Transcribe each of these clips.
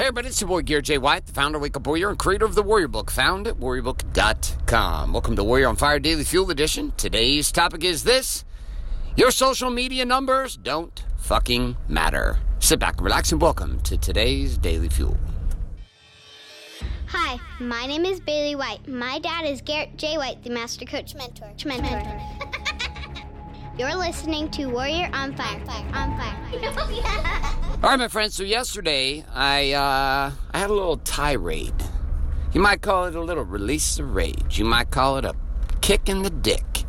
Hey everybody, it's your boy Garrett J. White, the founder of Wake Up Warrior and creator of the Warrior Book, found at warriorbook.com. Welcome to Warrior on Fire Daily Fuel Edition. Today's topic is this Your social media numbers don't fucking matter. Sit back and relax and welcome to today's Daily Fuel. Hi, my name is Bailey White. My dad is Garrett J. White, the Master Coach Mentor. Mentor. You're listening to Warrior on Fire. On Fire. All right, my friends. So yesterday, I uh, I had a little tirade. You might call it a little release of rage. You might call it a kick in the dick.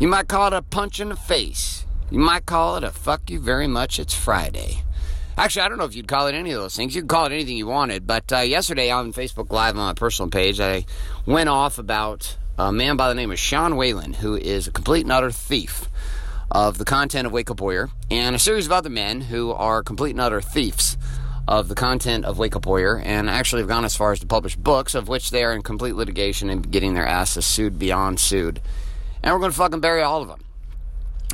You might call it a punch in the face. You might call it a fuck you very much. It's Friday. Actually, I don't know if you'd call it any of those things. You can call it anything you wanted. But uh, yesterday on Facebook Live on my personal page, I went off about a man by the name of Sean Whalen, who is a complete and utter thief of the content of Wake Up Warrior, and a series of other men who are complete and utter thieves of the content of Wake Up Warrior, and actually have gone as far as to publish books, of which they are in complete litigation and getting their asses sued beyond sued. And we're going to fucking bury all of them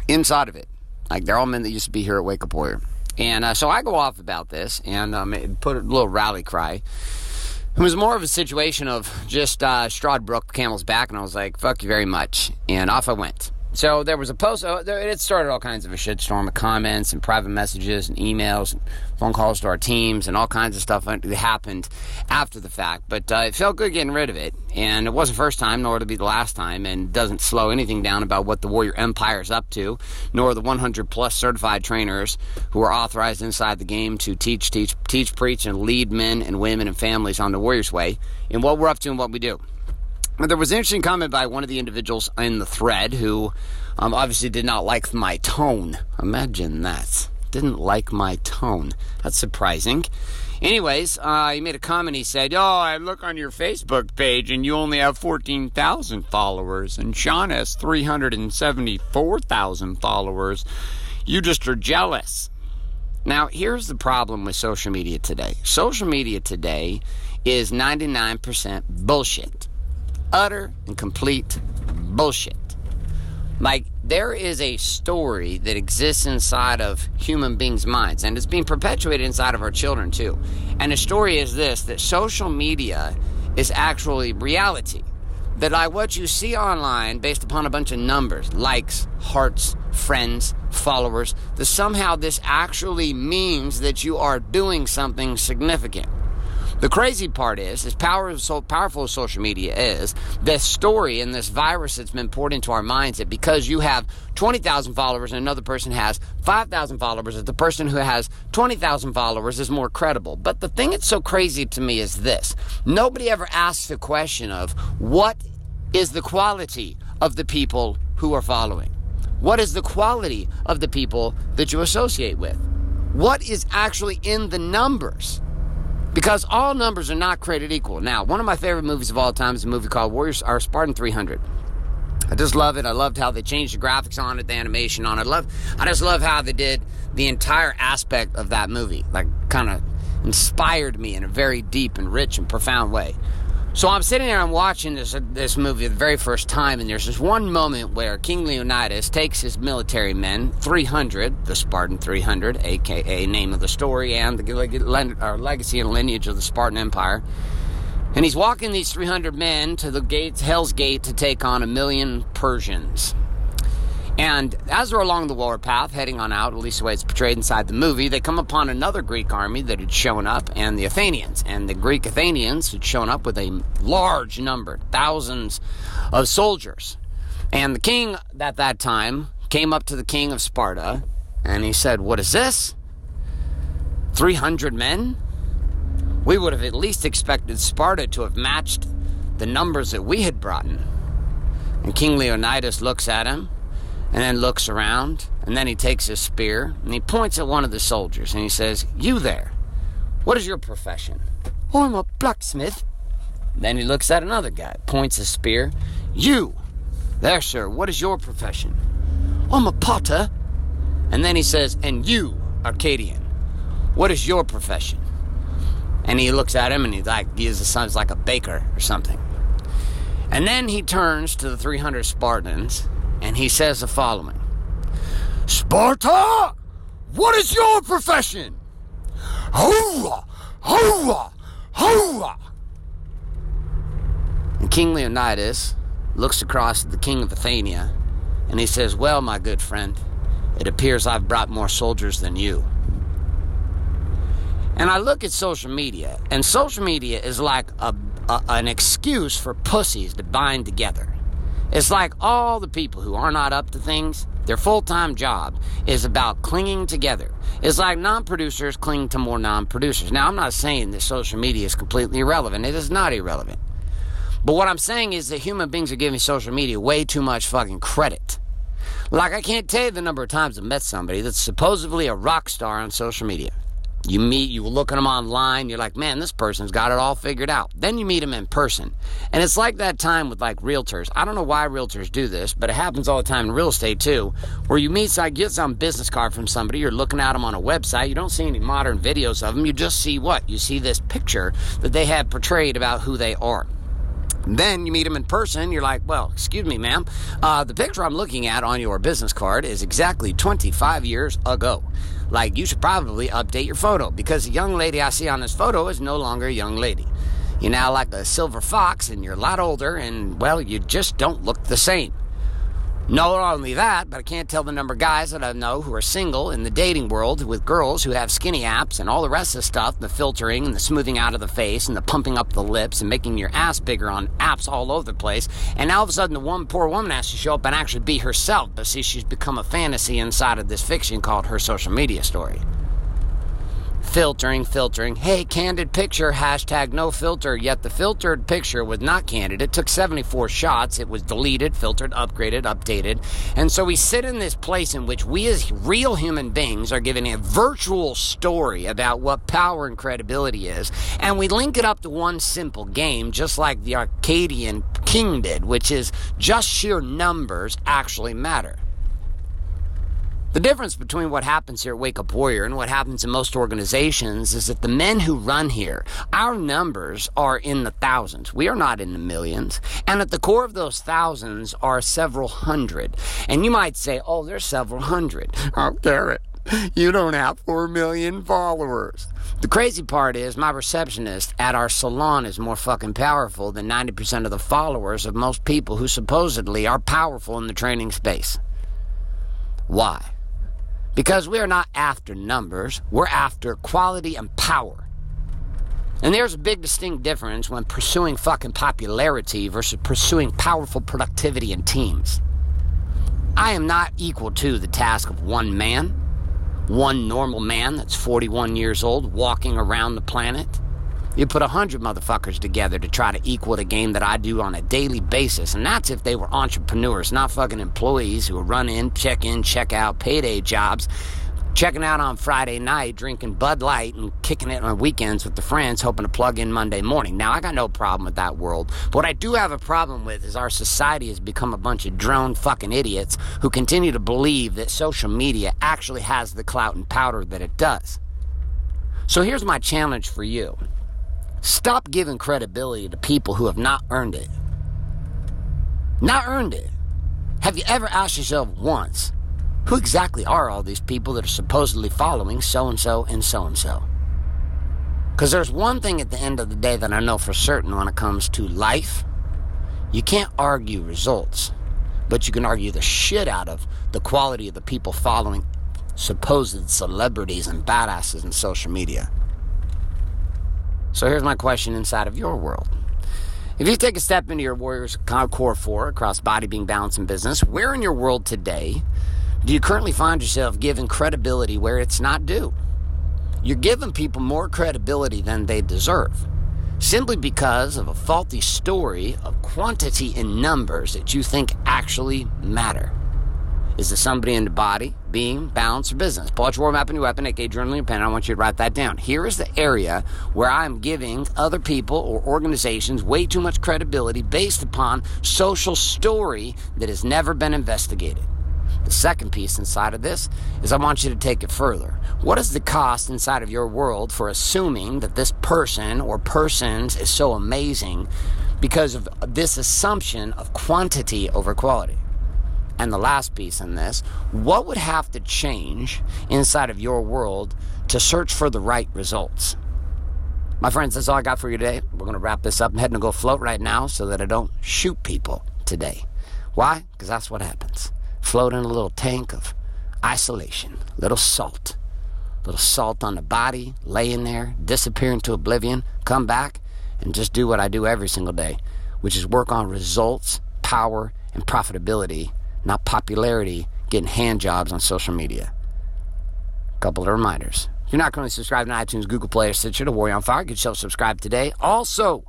inside of it. Like, they're all men that used to be here at Wake Up Warrior. And uh, so I go off about this and um, put a little rally cry. It was more of a situation of just uh, Strahd broke camel's back, and I was like, fuck you very much. And off I went. So there was a post. Uh, it started all kinds of a shitstorm of comments and private messages and emails, and phone calls to our teams, and all kinds of stuff that happened after the fact. But uh, it felt good getting rid of it, and it wasn't the first time, nor to be the last time, and doesn't slow anything down about what the Warrior Empire is up to, nor the 100 plus certified trainers who are authorized inside the game to teach, teach, teach, preach, and lead men and women and families on the Warrior's way, and what we're up to and what we do. There was an interesting comment by one of the individuals in the thread who um, obviously did not like my tone. Imagine that. Didn't like my tone. That's surprising. Anyways, uh, he made a comment. He said, Oh, I look on your Facebook page and you only have 14,000 followers, and Sean has 374,000 followers. You just are jealous. Now, here's the problem with social media today social media today is 99% bullshit utter and complete bullshit. Like, there is a story that exists inside of human beings' minds, and it's being perpetuated inside of our children, too. And the story is this that social media is actually reality. That, like, what you see online based upon a bunch of numbers, likes, hearts, friends, followers, that somehow this actually means that you are doing something significant. The crazy part is, as powerful as social media is, this story and this virus that's been poured into our minds that because you have 20,000 followers and another person has 5,000 followers, that the person who has 20,000 followers is more credible. But the thing that's so crazy to me is this nobody ever asks the question of what is the quality of the people who are following? What is the quality of the people that you associate with? What is actually in the numbers? Because all numbers are not created equal. Now, one of my favorite movies of all time is a movie called Warriors or Spartan 300. I just love it. I loved how they changed the graphics on it, the animation on it. I love I just love how they did the entire aspect of that movie. Like kind of inspired me in a very deep and rich and profound way. So I'm sitting there, and I'm watching this this movie the very first time, and there's this one moment where King Leonidas takes his military men, 300, the Spartan 300, aka name of the story, and the legacy and lineage of the Spartan Empire, and he's walking these 300 men to the gates, Hell's Gate, to take on a million Persians. And as they're along the warpath, heading on out, at least the way it's portrayed inside the movie, they come upon another Greek army that had shown up, and the Athenians. And the Greek Athenians had shown up with a large number, thousands of soldiers. And the king at that time came up to the king of Sparta, and he said, What is this? 300 men? We would have at least expected Sparta to have matched the numbers that we had brought in. And King Leonidas looks at him and then looks around, and then he takes his spear and he points at one of the soldiers and he says, You there, what is your profession? Oh, I'm a blacksmith. Then he looks at another guy, points his spear, You, there, sir, what is your profession? I'm a potter. And then he says, And you, Arcadian, what is your profession? And he looks at him and he's like, gives is sounds like a baker or something. And then he turns to the 300 Spartans and he says the following Sparta, what is your profession? I'm Hoa! Hoa! And King Leonidas looks across at the king of Athenia and he says, Well, my good friend, it appears I've brought more soldiers than you. And I look at social media, and social media is like a, a, an excuse for pussies to bind together. It's like all the people who are not up to things, their full time job is about clinging together. It's like non producers cling to more non producers. Now, I'm not saying that social media is completely irrelevant, it is not irrelevant. But what I'm saying is that human beings are giving social media way too much fucking credit. Like, I can't tell you the number of times I've met somebody that's supposedly a rock star on social media. You meet, you look at them online, you're like, man, this person's got it all figured out. Then you meet them in person. And it's like that time with like realtors. I don't know why realtors do this, but it happens all the time in real estate too, where you meet, so I get some business card from somebody, you're looking at them on a website, you don't see any modern videos of them, you just see what? You see this picture that they have portrayed about who they are. Then you meet them in person. You're like, well, excuse me, ma'am. Uh, the picture I'm looking at on your business card is exactly 25 years ago. Like, you should probably update your photo because the young lady I see on this photo is no longer a young lady. You're now like a silver fox and you're a lot older, and well, you just don't look the same. Not only that, but I can't tell the number of guys that I know who are single in the dating world with girls who have skinny apps and all the rest of the stuff the filtering and the smoothing out of the face and the pumping up the lips and making your ass bigger on apps all over the place. And now all of a sudden, the one poor woman has to show up and actually be herself. But see, she's become a fantasy inside of this fiction called her social media story filtering, filtering. Hey, candid picture, hashtag no filter. Yet the filtered picture was not candid. It took 74 shots. It was deleted, filtered, upgraded, updated. And so we sit in this place in which we as real human beings are given a virtual story about what power and credibility is. And we link it up to one simple game, just like the Arcadian king did, which is just sheer numbers actually matter. The difference between what happens here at Wake Up Warrior and what happens in most organizations is that the men who run here, our numbers are in the thousands. We are not in the millions. And at the core of those thousands are several hundred. And you might say, oh, there's several hundred. Oh, Garrett, you don't have four million followers. The crazy part is my receptionist at our salon is more fucking powerful than 90% of the followers of most people who supposedly are powerful in the training space. Why? Because we are not after numbers, we're after quality and power. And there's a big distinct difference when pursuing fucking popularity versus pursuing powerful productivity in teams. I am not equal to the task of one man, one normal man that's 41 years old walking around the planet. You put a hundred motherfuckers together to try to equal the game that I do on a daily basis, and that's if they were entrepreneurs, not fucking employees who run in, check in, check out, payday jobs, checking out on Friday night, drinking Bud Light, and kicking it on weekends with the friends, hoping to plug in Monday morning. Now, I got no problem with that world. But what I do have a problem with is our society has become a bunch of drone fucking idiots who continue to believe that social media actually has the clout and powder that it does. So here's my challenge for you. Stop giving credibility to people who have not earned it. Not earned it. Have you ever asked yourself once, who exactly are all these people that are supposedly following so and so and so and so? Because there's one thing at the end of the day that I know for certain when it comes to life you can't argue results, but you can argue the shit out of the quality of the people following supposed celebrities and badasses in social media. So here's my question inside of your world. If you take a step into your Warriors Core 4 across body, being, balance, and business, where in your world today do you currently find yourself giving credibility where it's not due? You're giving people more credibility than they deserve simply because of a faulty story of quantity and numbers that you think actually matter. Is this somebody in the body, being, balance, for business? Pull out your war map and your weapon, aka pen. I want you to write that down. Here is the area where I'm giving other people or organizations way too much credibility based upon social story that has never been investigated. The second piece inside of this is I want you to take it further. What is the cost inside of your world for assuming that this person or persons is so amazing because of this assumption of quantity over quality? And the last piece in this, what would have to change inside of your world to search for the right results? My friends, that's all I got for you today. We're going to wrap this up. I'm heading to go float right now so that I don't shoot people today. Why? Because that's what happens. Float in a little tank of isolation, little salt. Little salt on the body, lay in there, disappear into oblivion, come back, and just do what I do every single day, which is work on results, power, and profitability, not popularity, getting hand jobs on social media. Couple of reminders. If you're not currently subscribed to iTunes, Google Play, or Stitcher to Warrior on Fire, get yourself subscribed today. Also,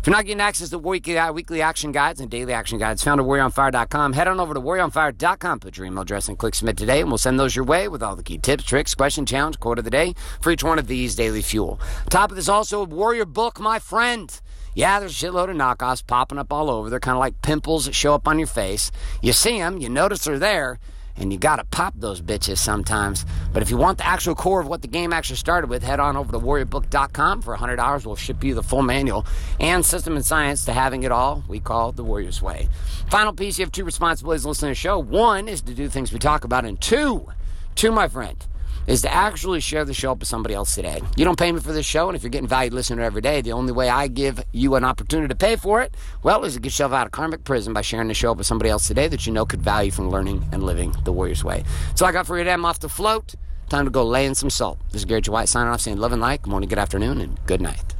if you're not getting access to weekly, uh, action guides and daily action guides found at warrioronfire.com, head on over to warrioronfire.com, put your email address and click submit today, and we'll send those your way with all the key tips, tricks, question, challenge, quote of the day for each one of these daily fuel. Top of this also a warrior book, my friend. Yeah, there's a shitload of knockoffs popping up all over. They're kind of like pimples that show up on your face. You see them, you notice they're there, and you gotta pop those bitches sometimes. But if you want the actual core of what the game actually started with, head on over to warriorbook.com for $100. We'll ship you the full manual and system and science to having it all. We call it the Warrior's Way. Final piece you have two responsibilities listening to the show. One is to do things we talk about, and two, two, my friend, is to actually share the show up with somebody else today. You don't pay me for this show, and if you're getting valued listener every day, the only way I give you an opportunity to pay for it, well, is to get yourself out of karmic prison by sharing the show up with somebody else today that you know could value from learning and living the Warrior's Way. So I got for you today. I'm off the float. Time to go lay in some salt. This is Garrett J. White signing off saying love and light. Good morning, good afternoon, and good night.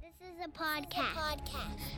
This is a podcast.